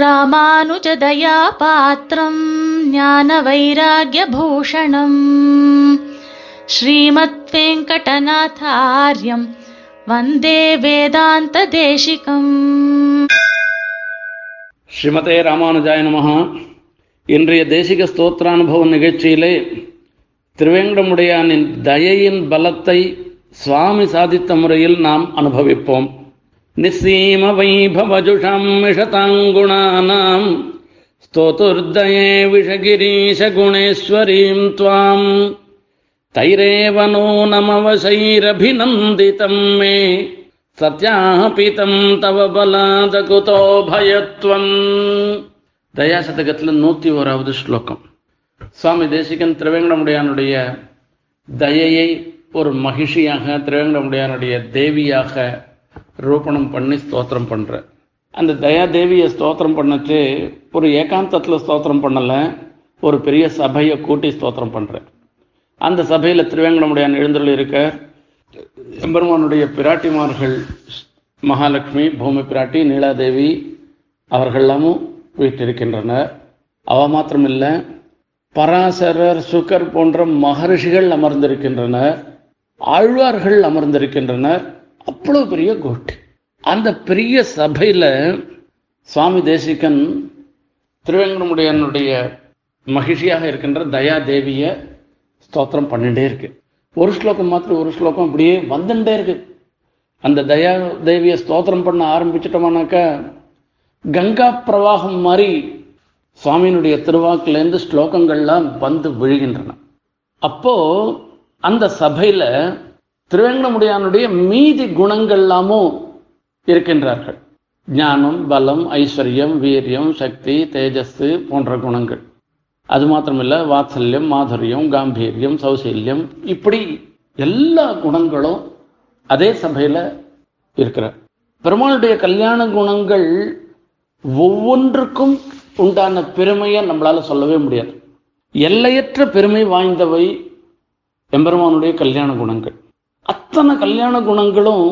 ராமானுஜதயா பாத்திரம் ஞான வைராகியபூஷணம் ஸ்ரீமத் வெங்கடநாதாரியம் வந்தே வேதாந்த தேசிகம் ஸ்ரீமதே ராமானுஜாய நமஹ இன்றைய தேசிக ஸ்தோத்திரானுபவ நிகழ்ச்சியிலே திருவேங்கடமுடையானின் தயையின் பலத்தை சுவாமி சாதித்த முறையில் நாம் அனுபவிப்போம். நிசீம வைபவஜுஷம் மிஷதாங்குணானாம் ஸ்தோதுர்தயே விஷகிரீஷ குணேஸ்வரீம் துவாம் தைரேவ நூனமவசைரபிநந்திதம் மே சத்யாபிதம் தவ பலாத குதோ பயத்வம் தயாசதகத்தில் நூத்தி ஓராவது ஸ்லோகம் சுவாமி தேசிகன் திருவேங்கடமுடையானுடைய தயையை ஒரு மகிழ்ச்சியாக திருவேங்கடமுடையானுடைய தேவியாக ரூபணம் பண்ணி ஸ்தோத்திரம் பண்ற. அந்த தயாதேவியை ஸ்தோத்திரம் பண்ணச்சு ஒரு ஏகாந்தத்தில் ஸ்தோத்திரம் பண்ணலை ஒரு பெரிய சபையை கூட்டி ஸ்தோத்திரம் பண்ணுறேன் அந்த சபையில் திருவேங்கடமுடையான் எழுந்தருள் இருக்க எம்பெருமானுடைய பிராட்டிமார்கள் மகாலட்சுமி பூமி பிராட்டி நீலாதேவி அவர்களெல்லாமும் வீட்டிருக்கின்றனர். அவ மாத்திரமில்ல பராசரர் சுகர் போன்ற மகரிஷிகள் அமர்ந்திருக்கின்றனர். ஆழ்வார்கள் அமர்ந்திருக்கின்றனர். அவ்வளோ பெரிய கோஷ்டி அந்த பெரிய சபையில் சுவாமி தேசிகன் திருவேங்கடமுடையனுடைய மகிழ்ச்சியாக இருக்கின்ற தயா தேவியை ஸ்தோத்திரம் பண்ணிட்டே இருக்கு. ஒரு ஸ்லோகம் மாத்திரம் ஒரு ஸ்லோகம் அப்படியே வந்துட்டே இருக்கு. அந்த தயா தேவியை ஸ்தோத்திரம் பண்ண ஆரம்பிச்சிட்டோம்னாக்கா கங்கா பிரவாகம் மாதிரி சுவாமியினுடைய திருவாக்கிலேருந்து ஸ்லோகங்கள்லாம் வந்து விழுகின்றன. அப்போ அந்த சபையில் திருவேங்கடமுடியானுடைய மீதி குணங்கள்லாமும் இருக்கின்றார்கள். ஞானம் பலம் ஐஸ்வர்யம் வீரியம் சக்தி தேஜஸ் போன்ற குணங்கள். அது மாத்திரமில்ல வாத்சல்யம் மாதுரியம் காம்பீரியம் சௌசல்யம் இப்படி எல்லா குணங்களும் அதே சபையில் இருக்கிற பெருமாளுடைய கல்யாண குணங்கள் ஒவ்வொன்றுக்கும் உண்டான பெருமையை நம்மளால சொல்லவே முடியாது. எல்லையற்ற பெருமை வாய்ந்தவை எம்பெருமானுடைய கல்யாண குணங்கள். அத்தனை கல்யாண குணங்களும்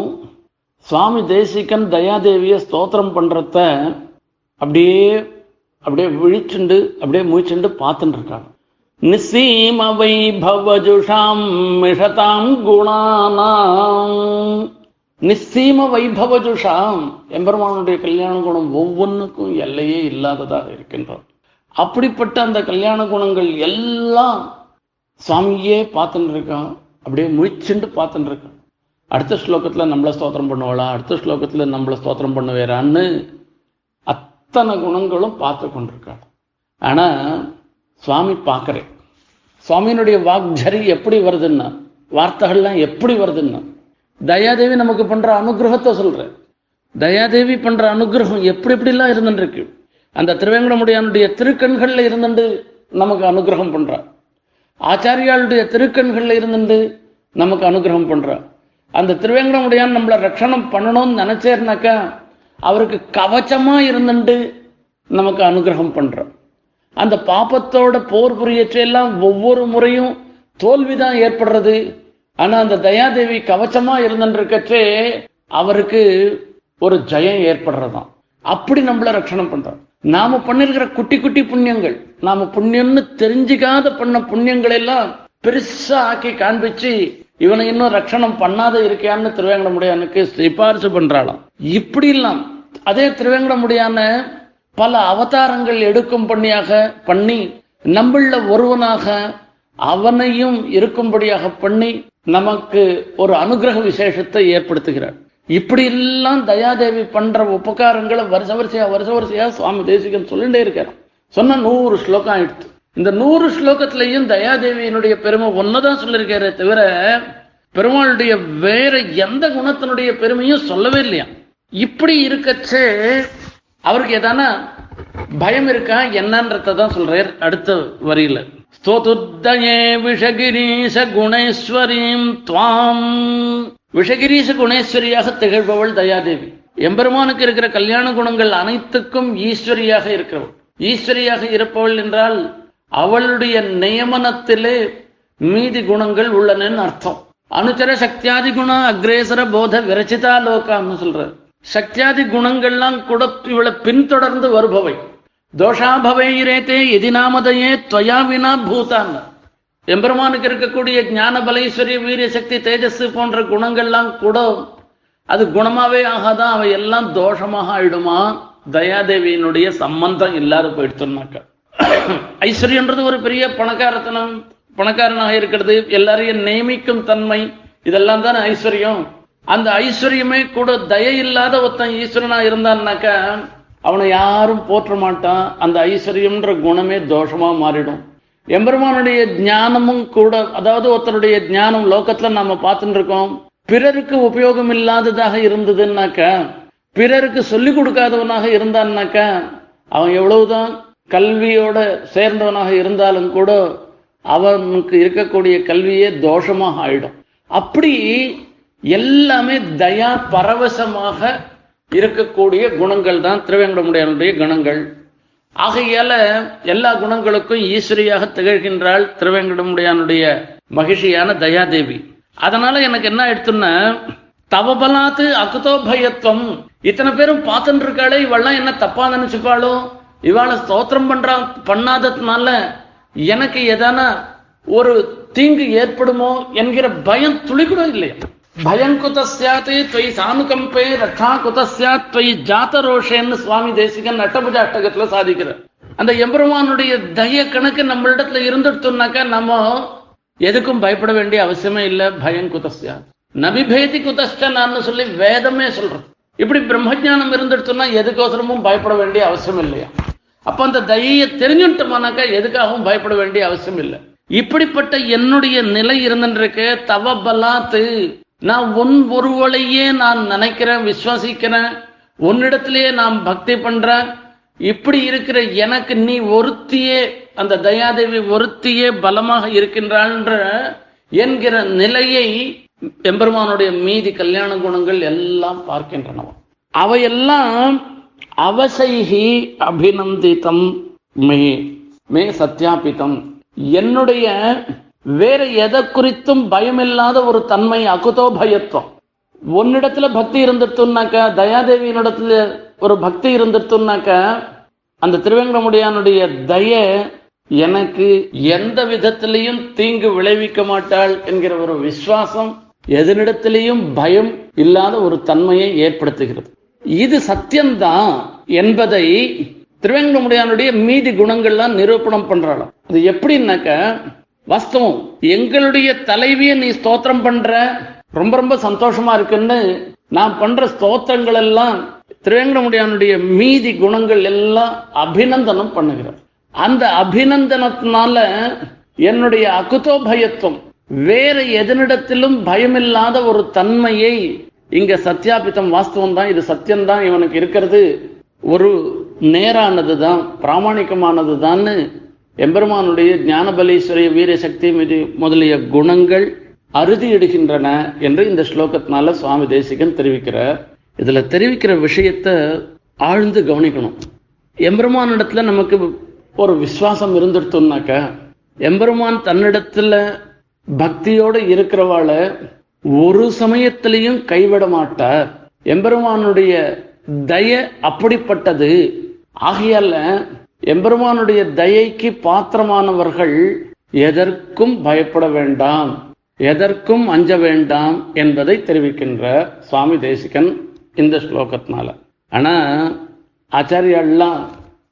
சுவாமி தேசிகன் தயாதேவியை ஸ்தோத்திரம் பண்றத அப்படியே அப்படியே விழிச்சுண்டு அப்படியே முழிச்சுண்டு பார்த்துட்டு இருக்காங்க நிசீம வைபவஜுஷாம் மிஷதாம் குணானாம். நிசீம வைபவஜுஷாம் எம்பெருமானுடைய கல்யாண குணம் ஒவ்வொன்றுக்கும் எல்லையே இல்லாததாக இருக்கின்றோம் அப்படிப்பட்ட அந்த கல்யாண குணங்கள் எல்லாம் சுவாமியே பார்த்துட்டு இருக்கான் அப்படியே முழிச்சுண்டு பார்த்துட்டு இருக்கான் அடுத்த ஸ்லோகத்துல நம்மள ஸ்தோத்திரம் பண்ணுவாளா? அடுத்த ஸ்லோகத்துல நம்மளை ஸ்தோத்திரம் பண்ணுவேறான்னு அத்தனை குணங்களும் பார்த்து கொண்டிருக்காள் ஆனா சுவாமி பார்க்குறேன். சுவாமியினுடைய வாக்ஜரி எப்படி வருதுன்னா வார்த்தைகள்லாம் எப்படி வருதுன்னா தயாதேவி நமக்கு பண்ற அனுகிரகத்தை சொல்கிறேன் தயாதேவி பண்ற அனுகிரகம் எப்படி எப்படிலாம் இருந்துருக்கு அந்த திருவேங்கடமுடியானுடைய திருக்கண்கள்ல இருந்துட்டு நமக்கு அனுகிரகம் பண்றா. ஆச்சாரியாளுடைய திருக்கண்களில் இருந்துட்டு நமக்கு அனுகிரகம் பண்ணுறார் அந்த திருவேங்கடமுடையான் நம்மளை ரட்சணம் பண்ணணும்னு நினைச்சேர்னாக்கா அவருக்கு கவச்சமாக இருந்துட்டு நமக்கு அனுகிரகம் பண்ணுறோம் அந்த பாப்பத்தோட போர் புரியச்செல்லாம் ஒவ்வொரு முறையும் தோல்வி தான் ஏற்படுறது. ஆனால் அந்த தயாதேவி கவச்சமாக இருந்துருக்கச்சே அவருக்கு ஒரு ஜெயம் ஏற்படுறதான் அப்படி நம்மள ரட்சணம் பண்ணுறோம் நாம பண்ணிருக்கிற குட்டி குட்டி புண்ணியங்கள் நாம புண்ணியம்னு தெரிஞ்சுக்காத பண்ண புண்ணியங்கள் எல்லாம் பெருசா ஆக்கி காண்பிச்சு இவனை இன்னும் ரட்சணம் பண்ணாத இருக்கியான்னு திருவேங்கடமுடியானுக்கு சிபாரிசு பண்றாளாம். இப்படி இல்லாம் அதே திருவேங்கடமுடியான பல அவதாரங்கள் எடுக்கும் பண்ணியாக பண்ணி நம்மள ஒருவனாக அவனையும் இருக்கும்படியாக பண்ணி நமக்கு ஒரு அனுகிரக விசேஷத்தை ஏற்படுத்துகிறார். இப்படி எல்லாம் தயாதேவி பண்ற உபகாரங்களை வருஷ வரிசையா வருஷ வரிசையா சுவாமி தேசிகன் சொல்லிட்டே இருக்காரு. சொன்ன நூறு ஸ்லோகம் ஆயிடுத்து இந்த நூறு ஸ்லோகத்திலையும் தயாதேவியினுடைய பெருமை ஒன்னதான் சொல்லியிருக்காரே தவிர பெருமாளுடைய வேற எந்த குணத்தினுடைய பெருமையும் சொல்லவே இல்லையா? இப்படி இருக்கச்சே அவருக்கு எதான பயம் இருக்கா? என்னன்றத தான் சொல்றார் அடுத்த வரியில. ஸ்தோதுத்தயே விஷகிரீச குணேஸ்வரீம் துவாம். விஷகிரீச குணேஸ்வரியாக திகழ்பவள் தயாதேவி. எம்பெருமானுக்கு இருக்கிற கல்யாண குணங்கள் அனைத்துக்கும் ஈஸ்வரியாக இருக்கிறவள். ஈஸ்வரியாக இருப்பவள் என்றால் அவளுடைய நியமனத்திலே மீதி குணங்கள் உள்ளனன்னு அர்த்தம். அனுச்சர சக்தியாதி குண அக்ரேசர போத விரச்சிதா லோகான்னு சொல்றாரு. சக்தியாதி குணங்கள்லாம் கூட இவளை பின்தொடர்ந்து வருபவை. தோஷாபவைரேத்தே எதினாமதையே துவயா வினா பூதான் எம்பெருமானுக்கு இருக்கக்கூடிய ஞான பலேஸ்வரிய வீரிய சக்தி தேஜஸ் போன்ற குணங்கள்லாம் கூட அது குணமாவே ஆகாதான் அவை எல்லாம் தோஷமாக ஆயிடுமா? தயாதேவியினுடைய சம்பந்தம் இல்லாத போயிடுச்சுனாக்க ஐஸ்வர்யன்றது ஒரு பெரிய பணக்காரத்தனம். பணக்காரனாக இருக்கிறது. எல்லாரையும் நியமிக்கும் தன்மை. இதெல்லாம் தானே ஐஸ்வர்யம். அந்த ஐஸ்வர்யமே கூட தய இல்லாத ஒருத்தன் ஈஸ்வரனா இருந்தான்னாக்க அவனை யாரும் போற்ற மாட்டான். அந்த ஐஸ்வர்யம்ன்ற குணமே தோஷமா மாறிடும். எம்பெருமானுடைய ஞானமும் கூட அதாவது ஒருத்தருடைய ஞானம் லோகத்துல நாம பார்த்துட்டு இருக்கோம் பிறருக்கு உபயோகம் இல்லாததாக இருந்ததுன்னாக்க பிறருக்கு சொல்லிக் கொடுக்காதவனாக இருந்தான்னாக்க அவன் எவ்வளவுதான் கல்வியோட சேர்ந்தவனாக இருந்தாலும் கூட அவனுக்கு இருக்கக்கூடிய கல்வியே தோஷமாக ஆயிடும். அப்படி எல்லாமே தயா பரவசமாக இருக்கக்கூடிய குணங்கள் தான் திருவேங்கடமுடையனுடைய குணங்கள். ஆகையால எல்லா குணங்களுக்கும் ஈஸ்வரியாக திகழ்கின்றாள் திருவேங்கடமுடையானுடைய மகிழ்ச்சியான தயாதேவி. அதனால எனக்கு என்ன எடுத்துன்னா தவபலாத்து அகுதோபயத்துவம் இத்தனை பேரும் பார்த்துட்டு இருக்காளே இவெல்லாம் என்ன தப்பா நினைச்சுப்பாளோ? இவாளை ஸ்தோத்திரம் பண்றா பண்ணாததுனால எனக்கு எதான ஒரு தீங்கு ஏற்படுமோ என்கிற பயம் துளி கூட இல்லையா? பயம் குதஸ்யாத்து துவை சானுகம்பே ரட்சா குதஸ்யாத் துவை ஜாத்தரோஷேன்னு சுவாமி தேசிகன் அட்டபுஜ அட்டகத்துல சாதிக்கிறார் அந்த எம்பெருமானுடைய தய கணக்கு நம்மளிடத்துல இருந்துட்டோம்னாக்கா நம்ம எதுக்கும் பயப்பட வேண்டிய அவசியமே இல்லை பயம் குதஸ்யாத் நபிபேதி குதஸ்டான்னு சொல்லி வேதமே சொல்றோம் இப்படி பிரம்மஜானம் இருந்துடுச்சுன்னா எதுக்கோசரமும் பயப்பட வேண்டிய அவசியம் இல்லையா? அப்ப அந்த தயையை தெரிஞ்சுட்டோம்னாக்கா எதுக்காகவும் பயப்பட வேண்டிய அவசியம் இல்லை. இப்படிப்பட்ட என்னுடைய நிலை இருந்துருக்கு தவ பலாத்து. நான் உன் ஒருவளையே நான் நினைக்கிறேன் விசுவாசிக்கிறேன். உன்னிடத்திலேயே நான் பக்தி பண்றேன். இப்படி இருக்கிற எனக்கு நீ ஒருத்தியே அந்த தயாதேவி ஒருத்தியே பலமாக இருக்கின்றான்ற என்கிற நிலையை எம்பெருமானுடைய மீதி கல்யாண குணங்கள் எல்லாம் பார்க்கின்றனவா அவையெல்லாம் அவசைகி அபிநந்திதம் மே மே சத்யாபிதம். என்னுடைய வேற எதை குறித்தும் பயமில்லாத ஒரு தன்மை அகுதோ பயத்துவம். ஒன்னிடத்துல பக்தி இருந்துட்டுனாக்க தயாதேவியினிடத்துல ஒரு பக்தி இருந்துட்டுனாக்க அந்த திருவேங்கடமுடியானுடைய தய எனக்கு எந்த விதத்திலையும் தீங்கு விளைவிக்க மாட்டாள் என்கிற ஒரு விசுவாசம் எதனிடத்திலையும் பயம் இல்லாத ஒரு தன்மையை ஏற்படுத்துகிறது. இது சத்தியம்தான் என்பதை திருவேங்கடமுடியானுடைய மீதி குணங்கள்லாம் நிரூபணம் பண்றாளாம். அது எப்படின்னாக்க வாஸ்தவம். எங்களுடைய தலைவியை நீ ஸ்தோத்திரம் பண்ற. ரொம்ப ரொம்ப சந்தோஷமா இருக்குன்னு நான் பண்ற ஸ்தோத்திரங்கள் எல்லாம் திருவேங்கடமுடியானுடைய மீதி குணங்கள் எல்லாம் அபிநந்தனம் பண்ணுகிறார் அந்த அபிநந்தனத்தினால என்னுடைய அகுதோ பயத்துவம் வேற எதனிடத்திலும் பயமில்லாத ஒரு தன்மையை இங்க சத்தியாபித்தம் வாஸ்தவம் தான் இது சத்தியம்தான் இவனுக்கு இருக்கிறது. ஒரு நேரானது தான் பிராமணிகமானது தான்னு எம்பெருமானுடைய ஞானபலீஸ்வரிய வீரசக்தி மீது முதலிய குணங்கள் அறுதியிடுகின்றன என்று இந்த ஸ்லோகத்தினால சுவாமி தேசிகன் தெரிவிக்கிறார். இதுல தெரிவிக்கிற விஷயத்த ஆழ்ந்து கவனிக்கணும். எம்பெருமானிடத்துல நமக்கு ஒரு விசுவாசம் இருந்துட்டோம்னாக்க எம்பெருமான் தன்னிடத்துல பக்தியோடு இருக்கிறவாள ஒரு சமயத்திலையும் கைவிட மாட்டார். எம்பெருமானுடைய தய அப்படிப்பட்டது. ஆகையால எம்பெருமானுடைய தயைக்கு பாத்திரமானவர்கள் எதற்கும் பயப்பட வேண்டாம் எதற்கும் அஞ்ச வேண்டாம் என்பதை தெரிவிக்கின்ற சுவாமி தேசிகன் இந்த ஸ்லோகத்தினால. ஆனா ஆச்சாரியெல்லாம்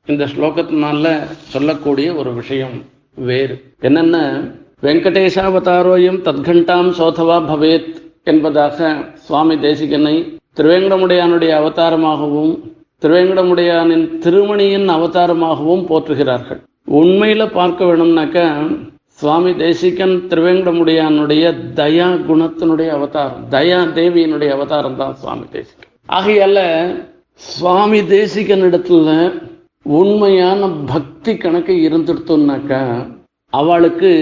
இந்த ஸ்லோகத்தினால சொல்லக்கூடிய ஒரு விஷயம் வேறு. என்னென்ன? வெங்கடேஷாவதாரோயம் தத்கண்டாம் சோதவா பவேத் என்பதாக சுவாமி தேசிகனை திருவேங்கடமுடையானுடைய அவதாரமாகவும் திருவேங்கடமுடையானின் திருமணியின் அவதாரமாகவும் போற்றுகிறார்கள். உண்மையில பார்க்க வேணும்னாக்க சுவாமி தேசிகன் திருவேங்கடமுடையானுடைய தயா குணத்தினுடைய அவதாரம் தயா தேவியினுடைய அவதாரம் தான் சுவாமி தேசிகன். ஆகையால சுவாமி தேசிகன் இடத்துல உண்மையான பக்தி கணக்கு இருந்துட்டோம்னாக்கா அவளுக்கு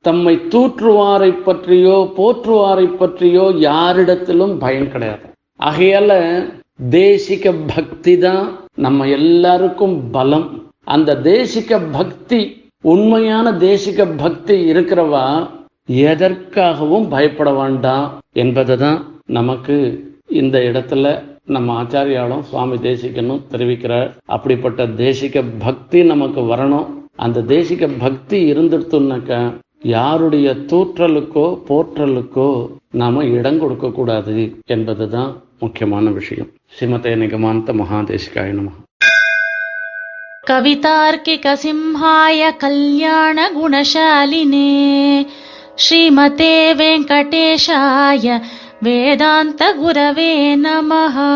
தம்மை தூற்றுவாரை பற்றியோ போற்றுவாரை பற்றியோ யாரிடத்திலும் பயம் கிடையாது. ஆகையால தேசிக பக்தி தான் நம்ம எல்லாருக்கும் பலம். அந்த தேசிக பக்தி உண்மையான தேசிக பக்தி இருக்கிறவா எதற்காகவும் பயப்பட வேண்டாம் என்பதை தான் நமக்கு இந்த இடத்துல நம்ம ஆச்சாரியாலும் சுவாமி தேசிகனும் தெரிவிக்கிறார். அப்படிப்பட்ட தேசிக பக்தி நமக்கு வரணும். அந்த தேசிக பக்தி இருந்துட்டுனாக்கா யாருடைய தூற்றலுக்கோ போற்றலுக்கோ நாம இடம் கொடுக்க கூடாது என்பதுதான் முக்கியமான விஷயம். ஸ்ரீமதே நிகமாந்த மகாதேசிகாய நமகா கவிதார்க்கிக சிம்ஹாய கல்யாண குணசாலினே. ஸ்ரீமதே வெங்கடேஷாய வேதாந்த குரவே நமஹா.